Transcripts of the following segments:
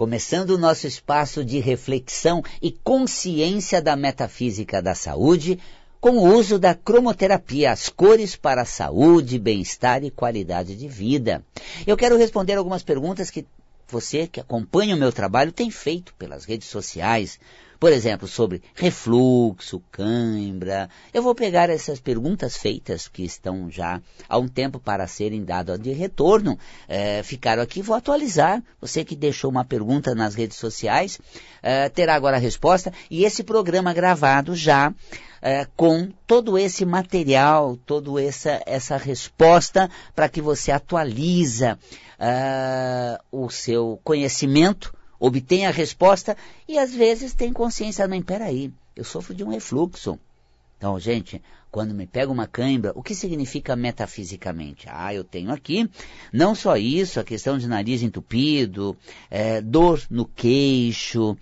começando o nosso espaço de reflexão e consciência da metafísica da saúde, com o uso da cromoterapia, as cores para a saúde, bem-estar e qualidade de vida. Eu quero responder algumas perguntas que você que acompanha o meu trabalho tem feito pelas redes sociais. Por exemplo, sobre refluxo, cãibra. Eu vou pegar essas perguntas feitas que estão já há um tempo para serem dadas de retorno. É, ficaram aqui, vou atualizar. Você que deixou uma pergunta nas redes sociais é, terá agora a resposta. E esse programa gravado já é, com todo esse material, toda essa, essa resposta para que você atualiza é, o seu conhecimento obtém a resposta e às vezes tem consciência, não, peraí, eu sofro de um refluxo. Então, gente, quando me pega uma cãibra, o que significa metafisicamente? Ah, eu tenho aqui não só isso, a questão de nariz entupido, é, dor no queixo,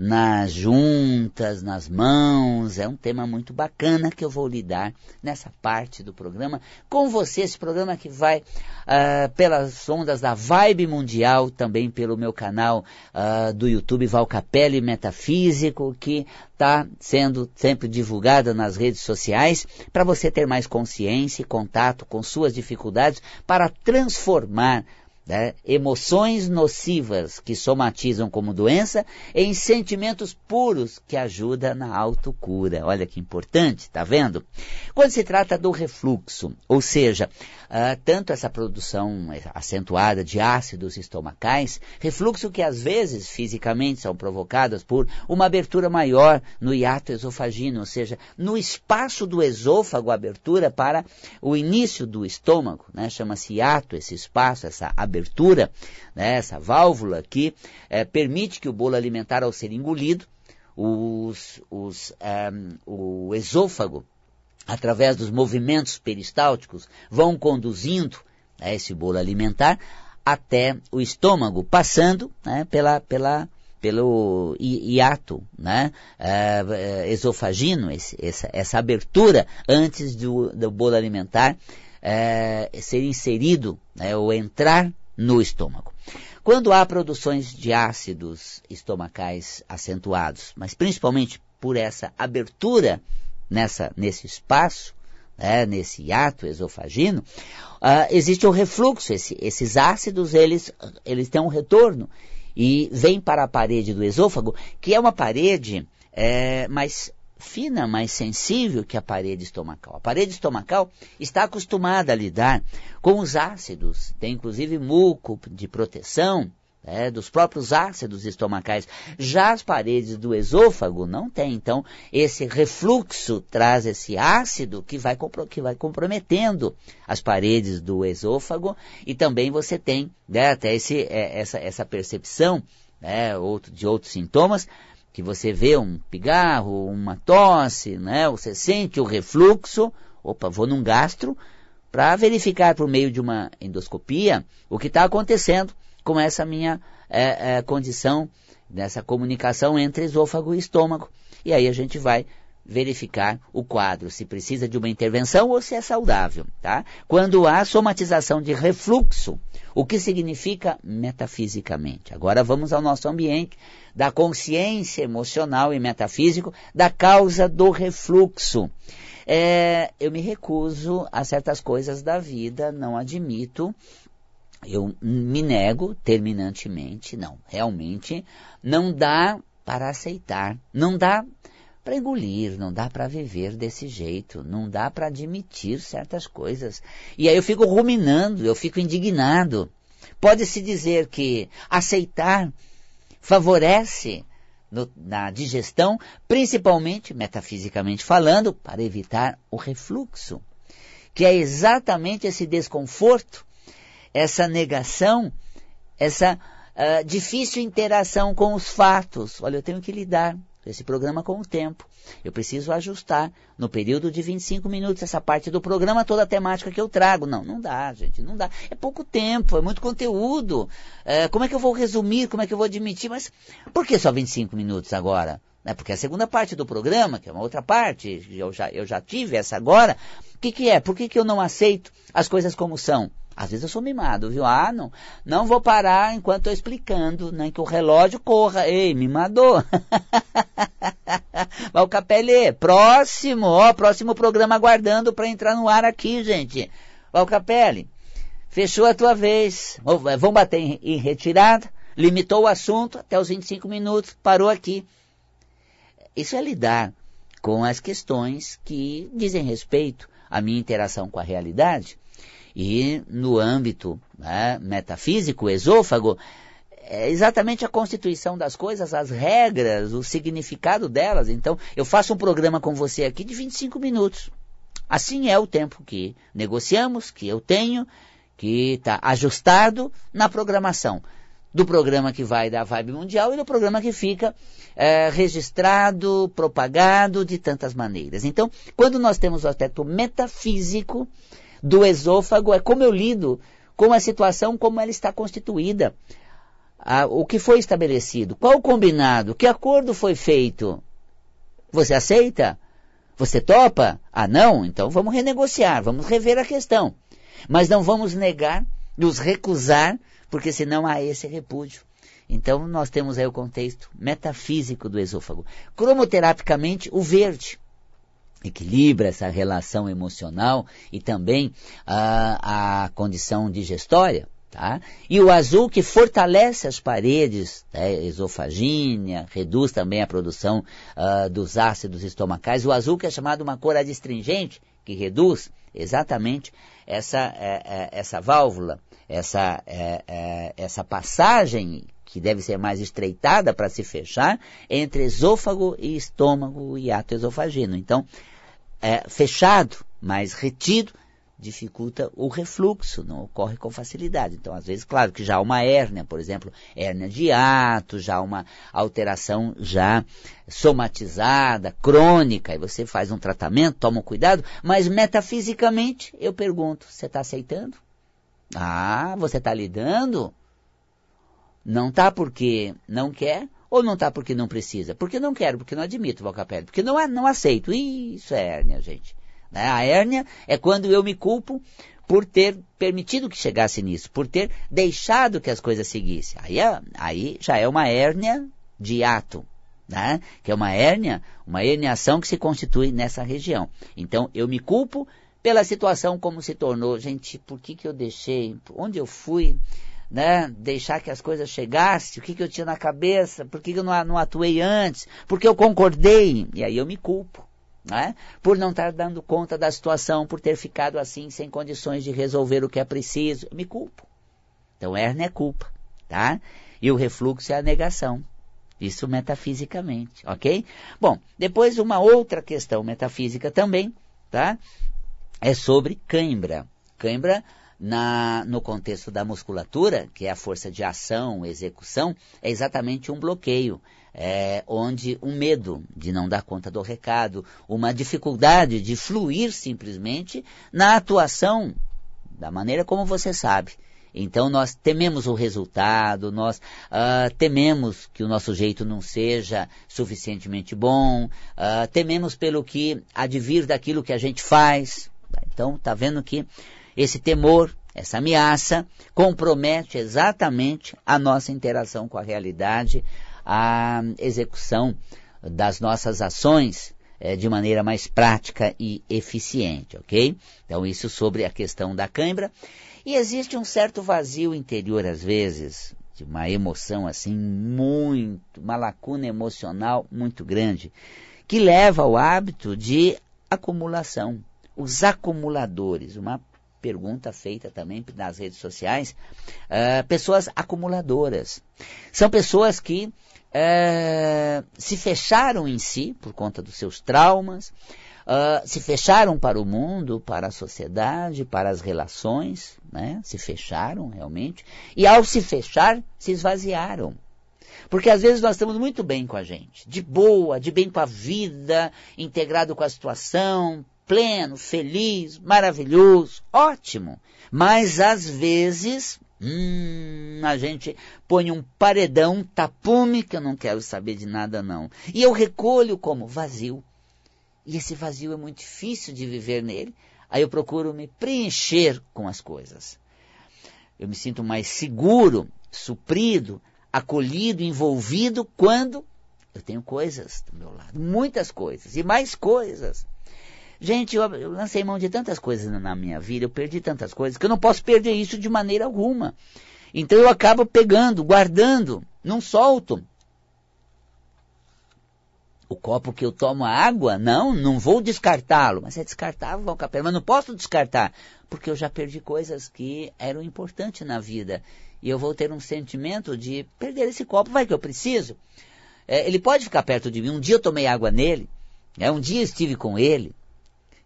nas juntas, nas mãos. É um tema muito bacana que eu vou lidar nessa parte do programa com você. Esse programa que vai uh, pelas ondas da Vibe Mundial, também pelo meu canal uh, do YouTube Valcapelli Metafísico, que está sendo sempre divulgado nas redes sociais para você ter mais consciência e contato com suas dificuldades para transformar né, emoções nocivas que somatizam como doença em sentimentos puros que ajudam na autocura. Olha que importante, tá vendo? Quando se trata do refluxo, ou seja, uh, tanto essa produção acentuada de ácidos estomacais, refluxo que às vezes fisicamente são provocados por uma abertura maior no hiato esofagino, ou seja, no espaço do esôfago, abertura para o início do estômago, né? chama-se hiato esse espaço, essa abertura né, essa válvula que é, permite que o bolo alimentar, ao ser engolido, os, os, um, ehm, o esôfago, através dos movimentos peristálticos, vão conduzindo né, esse bolo alimentar até o estômago, passando né, pela, pela, pelo hiato né, uh, esofagino, esse, essa, essa, abertura antes do, do bolo alimentar uh, ser inserido né, ou entrar no estômago. Quando há produções de ácidos estomacais acentuados, mas principalmente por essa abertura nessa, nesse espaço, né, nesse ato esofagino, uh, existe o refluxo. Esse, esses ácidos eles, eles têm um retorno e vêm para a parede do esôfago, que é uma parede é, mais fina, mais sensível que a parede estomacal. A parede estomacal está acostumada a lidar com os ácidos, tem inclusive muco de proteção, né, dos próprios ácidos estomacais. Já as paredes do esôfago não têm. Então, esse refluxo traz esse ácido que vai, que vai comprometendo as paredes do esôfago e também você tem né, até esse, é, essa, essa percepção né, outro, de outros sintomas que você vê um pigarro, uma tosse, né? Você sente o refluxo, opa, vou num gastro para verificar por meio de uma endoscopia o que está acontecendo com essa minha é, é, condição, dessa comunicação entre esôfago e estômago. E aí a gente vai verificar o quadro, se precisa de uma intervenção ou se é saudável. Tá? Quando há somatização de refluxo, o que significa metafisicamente? Agora vamos ao nosso ambiente da consciência emocional e metafísico da causa do refluxo. É, eu me recuso a certas coisas da vida, não admito eu me nego terminantemente, não, realmente não dá para aceitar, não dá para engolir, não dá para viver desse jeito, não dá para admitir certas coisas. E aí eu fico ruminando, eu fico indignado. Pode-se dizer que aceitar favorece no, na digestão, principalmente, metafisicamente falando, para evitar o refluxo, que é exatamente esse desconforto, essa negação, essa uh, difícil interação com os fatos. Olha, eu tenho que lidar esse programa com o tempo. Eu preciso ajustar no período de 25 minutos essa parte do programa, toda a temática que eu trago. Não, não dá, gente, não dá. É pouco tempo, é muito conteúdo. É, como é que eu vou resumir, como é que eu vou admitir? Mas por que só 25 minutos agora? É porque a segunda parte do programa, que é uma outra parte, eu já, eu já tive essa agora, o que, que é? Por que, que eu não aceito as coisas como são? Às vezes eu sou mimado, viu? Ah, não, não vou parar enquanto estou explicando, nem que o relógio corra. Ei, mimador. Valcapelli, próximo, ó, próximo programa aguardando para entrar no ar aqui, gente. Valcapelli, fechou a tua vez. Vamos bater em retirada. Limitou o assunto até os 25 minutos, parou aqui. Isso é lidar com as questões que dizem respeito à minha interação com a realidade. E no âmbito né, metafísico, esôfago, é exatamente a constituição das coisas, as regras, o significado delas. Então, eu faço um programa com você aqui de 25 minutos. Assim é o tempo que negociamos, que eu tenho, que está ajustado na programação do programa que vai da Vibe Mundial e do programa que fica é, registrado, propagado de tantas maneiras. Então, quando nós temos o aspecto metafísico do esôfago, é como eu lido com a situação como ela está constituída. Ah, o que foi estabelecido, qual o combinado, que acordo foi feito. Você aceita? Você topa? Ah, não? Então vamos renegociar, vamos rever a questão. Mas não vamos negar, nos recusar porque senão há esse repúdio. Então nós temos aí o contexto metafísico do esôfago. Cromoterapicamente, o verde equilibra essa relação emocional e também a, a condição digestória. Tá? E o azul que fortalece as paredes né, esofagínea, reduz também a produção uh, dos ácidos estomacais. O azul que é chamado uma cor adstringente, que reduz exatamente essa, é, é, essa válvula essa, é, é, essa passagem que deve ser mais estreitada para se fechar entre esôfago e estômago e ato esofagino. Então, é, fechado, mais retido, dificulta o refluxo, não ocorre com facilidade. Então, às vezes, claro que já há uma hérnia, por exemplo, hérnia de ato, já uma alteração já somatizada, crônica, e você faz um tratamento, toma um cuidado, mas metafisicamente, eu pergunto, você está aceitando? Ah, você está lidando? Não está porque não quer ou não está porque não precisa? Porque não quero, porque não admito vocapélio, porque não, não aceito. Isso é hérnia, gente. Né? A hérnia é quando eu me culpo por ter permitido que chegasse nisso, por ter deixado que as coisas seguissem. Aí, é, aí já é uma hérnia de ato, né? que é uma hérnia, uma herniação que se constitui nessa região. Então eu me culpo pela situação como se tornou. Gente, por que, que eu deixei? Onde eu fui? Né? Deixar que as coisas chegassem? O que, que eu tinha na cabeça? Por que, que eu não, não atuei antes? Porque eu concordei? E aí eu me culpo. Né? Por não estar dando conta da situação, por ter ficado assim, sem condições de resolver o que é preciso. Eu me culpo. Então, hernia é culpa. Tá? E o refluxo é a negação. Isso metafisicamente, ok? Bom, depois uma outra questão metafísica também, tá? É sobre cãibra. Cãibra, na, no contexto da musculatura, que é a força de ação, execução, é exatamente um bloqueio, é, onde um medo de não dar conta do recado, uma dificuldade de fluir simplesmente na atuação da maneira como você sabe. Então nós tememos o resultado, nós uh, tememos que o nosso jeito não seja suficientemente bom, uh, tememos pelo que advir daquilo que a gente faz, então, está vendo que esse temor, essa ameaça, compromete exatamente a nossa interação com a realidade, a execução das nossas ações é, de maneira mais prática e eficiente, ok? Então, isso sobre a questão da cãibra. E existe um certo vazio interior, às vezes, de uma emoção assim, muito, uma lacuna emocional muito grande, que leva ao hábito de acumulação os acumuladores, uma pergunta feita também nas redes sociais, uh, pessoas acumuladoras. São pessoas que uh, se fecharam em si por conta dos seus traumas, uh, se fecharam para o mundo, para a sociedade, para as relações, né? se fecharam realmente, e ao se fechar, se esvaziaram. Porque às vezes nós estamos muito bem com a gente, de boa, de bem com a vida, integrado com a situação, pleno, feliz, maravilhoso, ótimo. Mas às vezes, hum, a gente põe um paredão, um tapume, que eu não quero saber de nada não. E eu recolho como vazio. E esse vazio é muito difícil de viver nele. Aí eu procuro me preencher com as coisas. eu me sinto mais seguro, suprido, acolhido, envolvido quando eu tenho coisas do meu lado, muitas coisas e mais coisas. Gente, eu, eu, lancei mão de tantas coisas na minha vida, eu perdi tantas coisas que eu não posso perder isso de maneira alguma. Então eu acabo pegando, guardando, não solto. O copo que eu tomo água, não, não vou descartá-lo. Mas é descartável, Valcapé, mas não posso descartar, porque eu já perdi coisas que eram importantes na vida. E eu vou ter um sentimento de perder esse copo, vai que eu preciso. É, ele pode ficar perto de mim. Um dia eu tomei água nele, é, um dia estive com ele,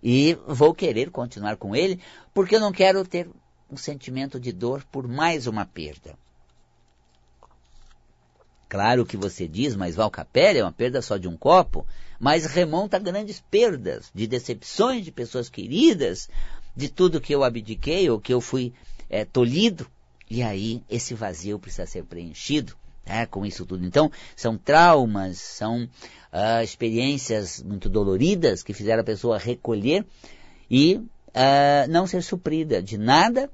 e vou querer continuar com ele, porque eu não quero ter um sentimento de dor por mais uma perda. Claro que você diz, mas Valcapelli é uma perda só de um copo, mas remonta a grandes perdas, de decepções de pessoas queridas, de tudo que eu abdiquei ou que eu fui é, tolhido. E aí esse vazio precisa ser preenchido né, com isso tudo. Então, são traumas, são uh, experiências muito doloridas que fizeram a pessoa recolher e uh, não ser suprida de nada,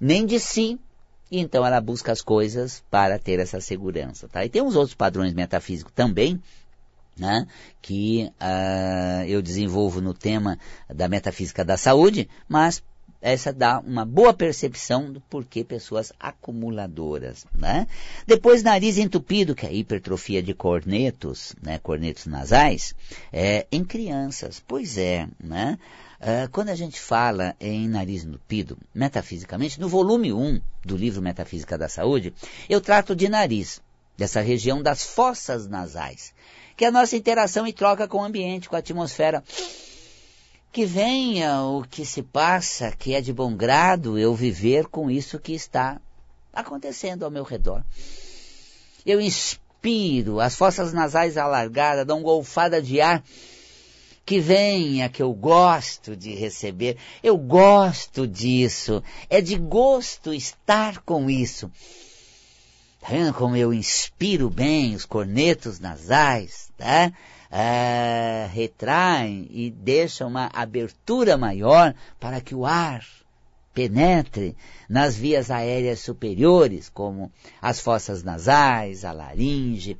nem de si, e então ela busca as coisas para ter essa segurança. Tá? E tem uns outros padrões metafísicos também, né, que uh, eu desenvolvo no tema da metafísica da saúde, mas essa dá uma boa percepção do porquê pessoas acumuladoras, né? Depois, nariz entupido, que é a hipertrofia de cornetos, né, cornetos nasais, é, em crianças. Pois é, né? Uh, quando a gente fala em nariz entupido, metafisicamente, no volume 1 do livro Metafísica da Saúde, eu trato de nariz, dessa região das fossas nasais, que é a nossa interação e troca com o ambiente, com a atmosfera. Que venha o que se passa, que é de bom grado eu viver com isso que está acontecendo ao meu redor. Eu inspiro, as fossas nasais alargadas, dão golfada de ar que venha, que eu gosto de receber, eu gosto disso, é de gosto estar com isso. Tá vendo como eu inspiro bem os cornetos nasais, tá? Ah, retraem e deixam uma abertura maior para que o ar penetre nas vias aéreas superiores, como as fossas nasais, a laringe.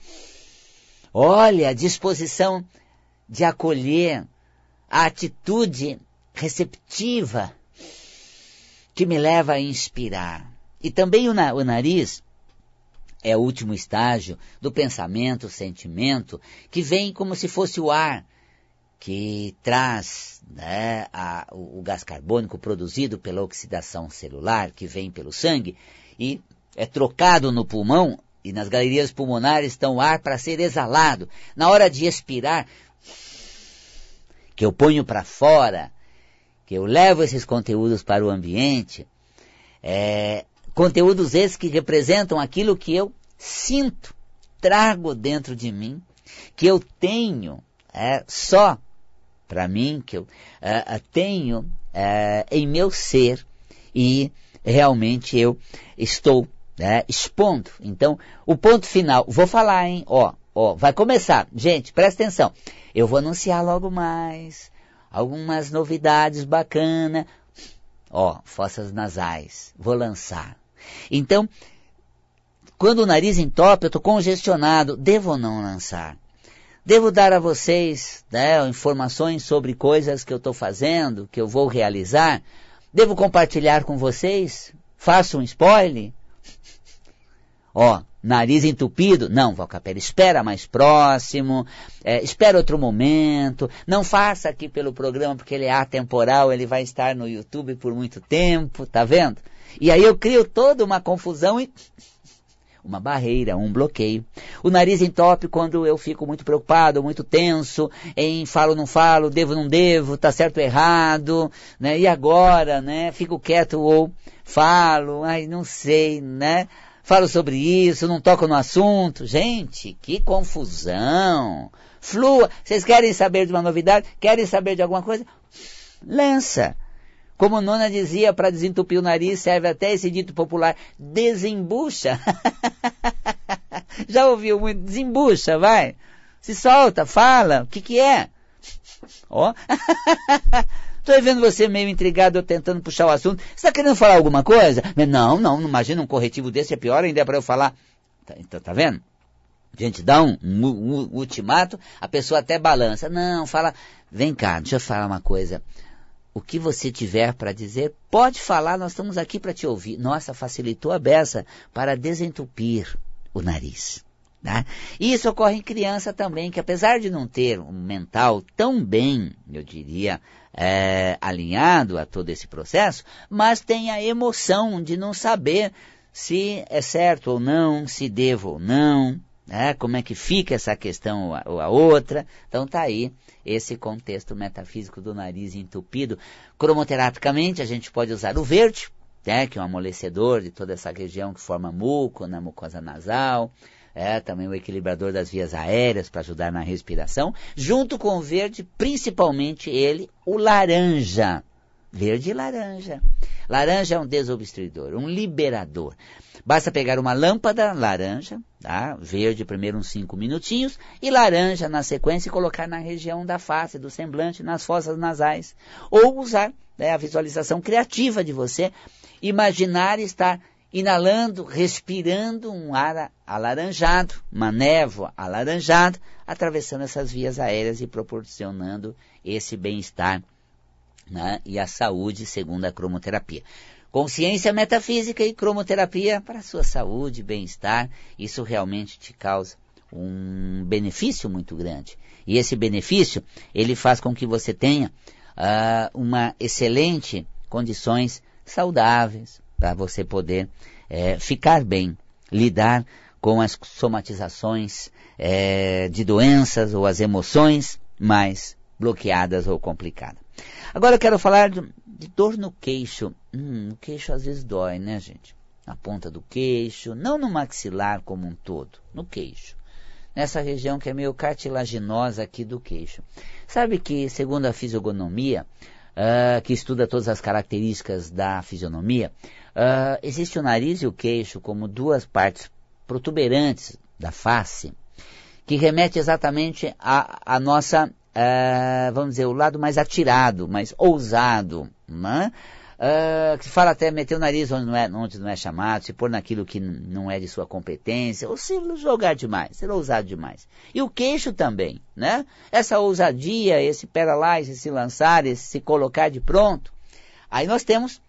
Olha a disposição de acolher a atitude receptiva que me leva a inspirar. E também o, na, o nariz é o último estágio do pensamento, sentimento, que vem como se fosse o ar que traz né, a, o, o gás carbônico produzido pela oxidação celular, que vem pelo sangue, e é trocado no pulmão, e nas galerias pulmonares estão ar para ser exalado. Na hora de expirar, que eu ponho para fora, que eu levo esses conteúdos para o ambiente, é, conteúdos esses que representam aquilo que eu sinto, trago dentro de mim, que eu tenho é, só para mim, que eu é, tenho é, em meu ser e realmente eu estou é, expondo. Então, o ponto final, vou falar, hein? Ó, ó, vai começar. Gente, presta atenção. Eu vou anunciar logo mais algumas novidades bacanas. Ó, fossas nasais. Vou lançar. Então, quando o nariz entope, eu estou congestionado. Devo ou não lançar? Devo dar a vocês né, informações sobre coisas que eu estou fazendo, que eu vou realizar? Devo compartilhar com vocês? Faço um spoiler? Ó, nariz entupido? Não, Valcapelli, espera mais próximo, é, espera outro momento, não faça aqui pelo programa porque ele é atemporal, ele vai estar no YouTube por muito tempo, tá vendo? E aí eu crio toda uma confusão e uma barreira, um bloqueio. O nariz entope quando eu fico muito preocupado, muito tenso, em falo não falo, devo não devo, tá certo errado, né? E agora, né? Fico quieto ou falo, ai, não sei, né? Falo sobre isso, não toco no assunto. Gente, que confusão. Flua. Vocês querem saber de uma novidade? Querem saber de alguma coisa? Lança. Como Nona dizia, para desentupir o nariz serve até esse dito popular, desembucha. Já ouviu muito? Desembucha, vai. Se solta, fala. O que que é? Ó. Estou vendo você meio intrigado, eu tentando puxar o assunto. Você está querendo falar alguma coisa? Não, não, não imagina um corretivo desse, é pior ainda para eu falar. Tá, então, tá vendo? A gente dá um, um, um, ultimato, a pessoa até balança. Não, fala, vem cá, deixa eu falar uma coisa. O que você tiver para dizer, pode falar, nós estamos aqui para te ouvir. Nossa, facilitou a beça para desentupir o nariz. Né? E isso ocorre em criança também, que apesar de não ter um mental tão bem, eu diria, é, alinhado a todo esse processo, mas tem a emoção de não saber se é certo ou não, se devo ou não, né? como é que fica essa questão ou a outra. Então tá aí esse contexto metafísico do nariz entupido. Cromoterapicamente a gente pode usar o verde, né? que é um amolecedor de toda essa região que forma muco na mucosa nasal é também o equilibrador das vias aéreas para ajudar na respiração, junto com o verde, principalmente ele, o laranja. Verde e laranja. Laranja é um desobstruidor, um liberador. Basta pegar uma lâmpada laranja, tá? verde primeiro uns 5 minutinhos, e laranja na sequência e colocar na região da face, do semblante, nas fossas nasais. Ou usar né, a visualização criativa de você, imaginar estar inalando, respirando um ar alaranjado, uma névoa alaranjada, atravessando essas vias aéreas e proporcionando esse bem-estar né, e a saúde segundo a cromoterapia. Consciência metafísica e cromoterapia para a sua saúde, bem-estar, isso realmente te causa um benefício muito grande. E esse benefício, ele faz com que você tenha uh, uma excelente condições saudáveis, para você poder é, ficar bem, lidar com as somatizações é, de doenças ou as emoções mais bloqueadas ou complicadas. Agora eu quero falar de, de dor no queixo. Hum, o queixo às vezes dói, né, gente? Na ponta do queixo, não no maxilar como um todo, no queixo. Nessa região que é meio cartilaginosa aqui do queixo. Sabe que, segundo a fisionomia, uh, que estuda todas as características da fisionomia, uh, existe o nariz e o queixo como duas partes protuberantes da face, que remete exatamente à, nossa, uh, vamos dizer, o lado mais atirado, mais ousado, né? Uh, que fala até meter o nariz onde não, é, onde não é chamado, se pôr naquilo que não é de sua competência, ou se jogar demais, ser ousado demais. E o queixo também, né? Essa ousadia, esse pera lá, esse se lançar, esse se colocar de pronto. Aí nós temos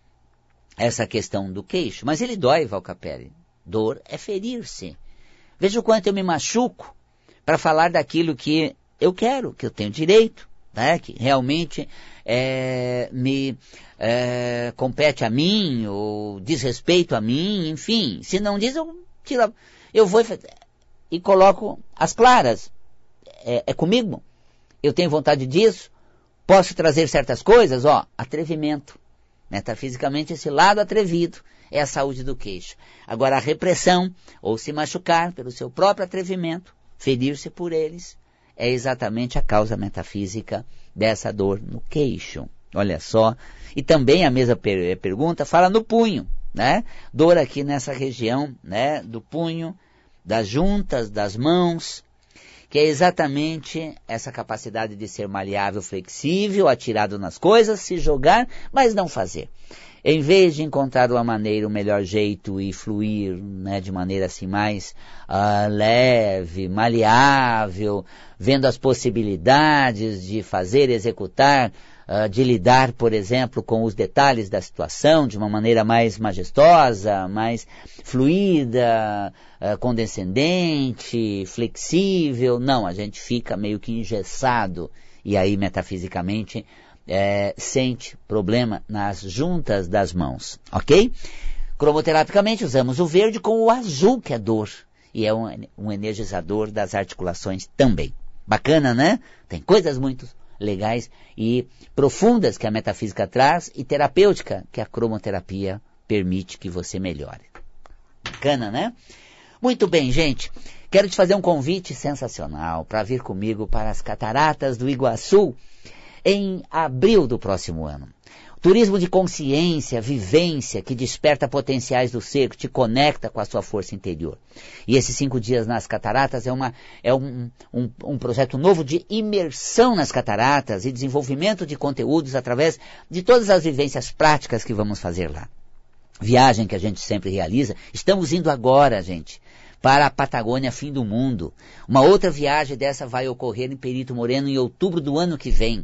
essa questão do queixo, mas ele dói, Valcapelli. Dor é ferir-se. Veja o quanto eu me machuco para falar daquilo que eu quero, que eu tenho direito, né? que realmente é, me é, compete a mim, ou diz respeito a mim, enfim. Se não diz, eu tiro, eu vou e coloco as claras. É, é comigo. Eu tenho vontade disso. Posso trazer certas coisas, ó, atrevimento. Metafisicamente, esse lado atrevido é a saúde do queixo. Agora, a repressão, ou se machucar pelo seu próprio atrevimento, ferir-se por eles, é exatamente a causa metafísica dessa dor no queixo. Olha só. E também a mesma per eh, pergunta fala no punho, né? Dor aqui nessa região, né? Do punho, das juntas, das mãos, que é exatamente essa capacidade de ser maleável, flexível, atirado nas coisas, se jogar, mas não fazer. Em vez de encontrar uma maneira, o um melhor jeito e fluir né, de maneira assim mais uh, leve, maleável, vendo as possibilidades de fazer, executar, uh, de lidar, por exemplo, com os detalhes da situação de uma maneira mais majestosa, mais fluida, uh, condescendente, flexível. Não, a gente fica meio que engessado e aí metafisicamente é, sente problema nas juntas das mãos, ok? Cromoterapicamente usamos o verde com o azul, que é dor, e é um, um energizador das articulações também. Bacana, né? Tem coisas muito legais e profundas que a metafísica traz e terapêutica que a cromoterapia permite que você melhore. Bacana, né? Muito bem, gente. Quero te fazer um convite sensacional para vir comigo para as cataratas do Iguaçu em abril do próximo ano. Turismo de consciência, vivência, que desperta potenciais do ser, que te conecta com a sua força interior. E esses cinco dias nas cataratas é, uma, é um, um, um projeto novo de imersão nas cataratas e desenvolvimento de conteúdos através de todas as vivências práticas que vamos fazer lá. Viagem que a gente sempre realiza. Estamos indo agora, gente para a Patagônia Fim do Mundo. Uma outra viagem dessa vai ocorrer em Perito Moreno em outubro do ano que vem.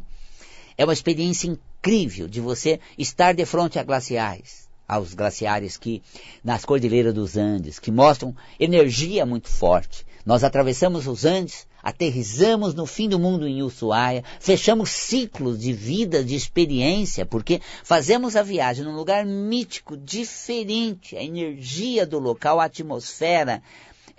É uma experiência incrível de você estar de frente a glaciais, aos glaciares que nas cordilheiras dos Andes, que mostram energia muito forte. Nós atravessamos os Andes, aterrizamos no fim do mundo em Ushuaia, fechamos ciclos de vida, de experiência, porque fazemos a viagem num lugar mítico, diferente, a energia do local, a atmosfera,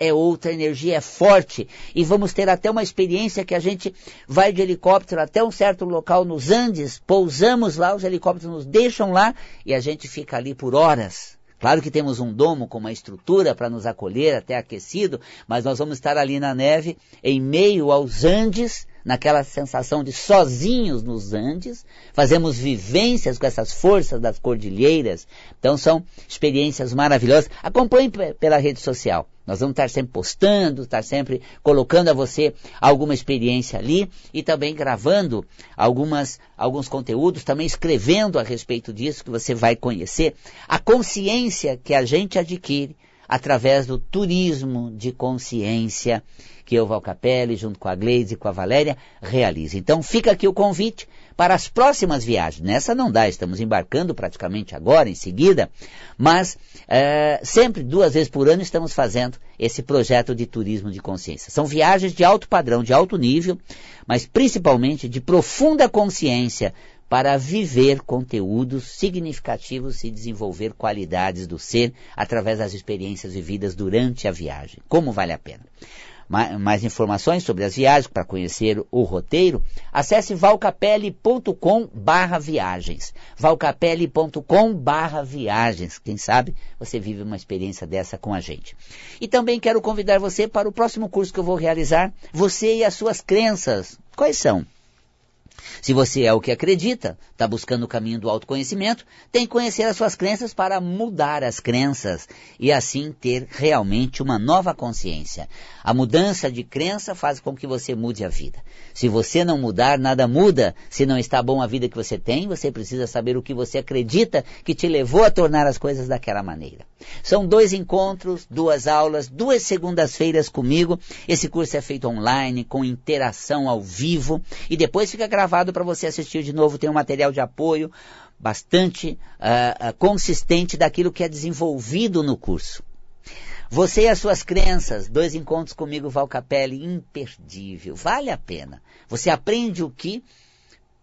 é outra, energia é forte. E vamos ter até uma experiência que a gente vai de helicóptero até um certo local nos Andes, pousamos lá, os helicópteros nos deixam lá e a gente fica ali por horas. Claro que temos um domo com uma estrutura para nos acolher, até aquecido, mas nós vamos estar ali na neve, em meio aos Andes, naquela sensação de sozinhos nos Andes, fazemos vivências com essas forças das cordilheiras. Então são experiências maravilhosas. Acompanhe pela rede social. Nós vamos estar sempre postando, estar sempre colocando a você alguma experiência ali e também gravando algumas, alguns conteúdos, também escrevendo a respeito disso que você vai conhecer. A consciência que a gente adquire através do turismo de consciência que eu, Valcapelli, junto com a Gleise e com a Valéria, realiza. Então fica aqui o convite para as próximas viagens. Nessa não dá, estamos embarcando praticamente agora, em seguida, mas é, sempre duas vezes por ano estamos fazendo esse projeto de turismo de consciência. São viagens de alto padrão, de alto nível, mas principalmente de profunda consciência para viver conteúdos significativos e desenvolver qualidades do ser através das experiências vividas durante a viagem. Como vale a pena? mais informações sobre as viagens, para conhecer o roteiro, acesse valcapelli.com barra viagens. valcapelli.com barra viagens. Quem sabe você vive uma experiência dessa com a gente. E também quero convidar você para o próximo curso que eu vou realizar, Você e as Suas Crenças. Quais são? Se você é o que acredita, está buscando o caminho do autoconhecimento, tem que conhecer as suas crenças para mudar as crenças e assim ter realmente uma nova consciência. A mudança de crença faz com que você mude a vida. Se você não mudar, nada muda. Se não está bom a vida que você tem, você precisa saber o que você acredita que te levou a tornar as coisas daquela maneira. São dois encontros, duas aulas, duas segundas-feiras comigo. Esse curso é feito online, com interação ao vivo e depois fica gravado para você assistir de novo. Tem um material de apoio bastante uh, uh, consistente daquilo que é desenvolvido no curso. Você e as suas crenças, dois encontros comigo, Val Capelli, imperdível, vale a pena. Você aprende o que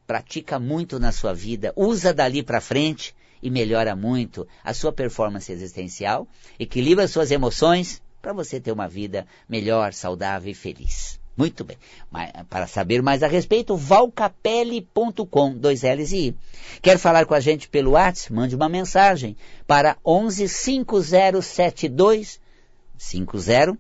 pratica muito na sua vida, usa dali para frente e melhora muito a sua performance existencial, equilibra suas emoções para você ter uma vida melhor, saudável e feliz. Muito bem. para saber mais a respeito, valcapelli.com, dois L's e I. Quer falar com a gente pelo WhatsApp? Mande uma mensagem para 115072 50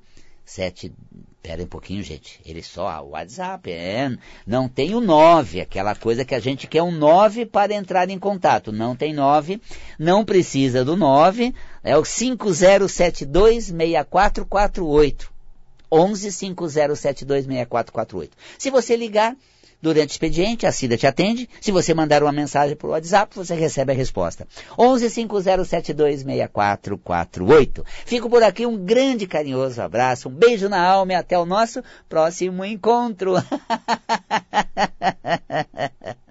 Pera um pouquinho, gente. Ele só o WhatsApp, é, não tem o 9, aquela coisa que a gente quer um 9 para entrar em contato. Não tem 9, não precisa do 9, é o 50726448. 11 50726448. Se você ligar, Durante o expediente, a Cida te atende. Se você mandar uma mensagem por WhatsApp, você recebe a resposta. 1150726448. Fico por aqui, um grande carinhoso abraço, um beijo na alma e até o nosso próximo encontro.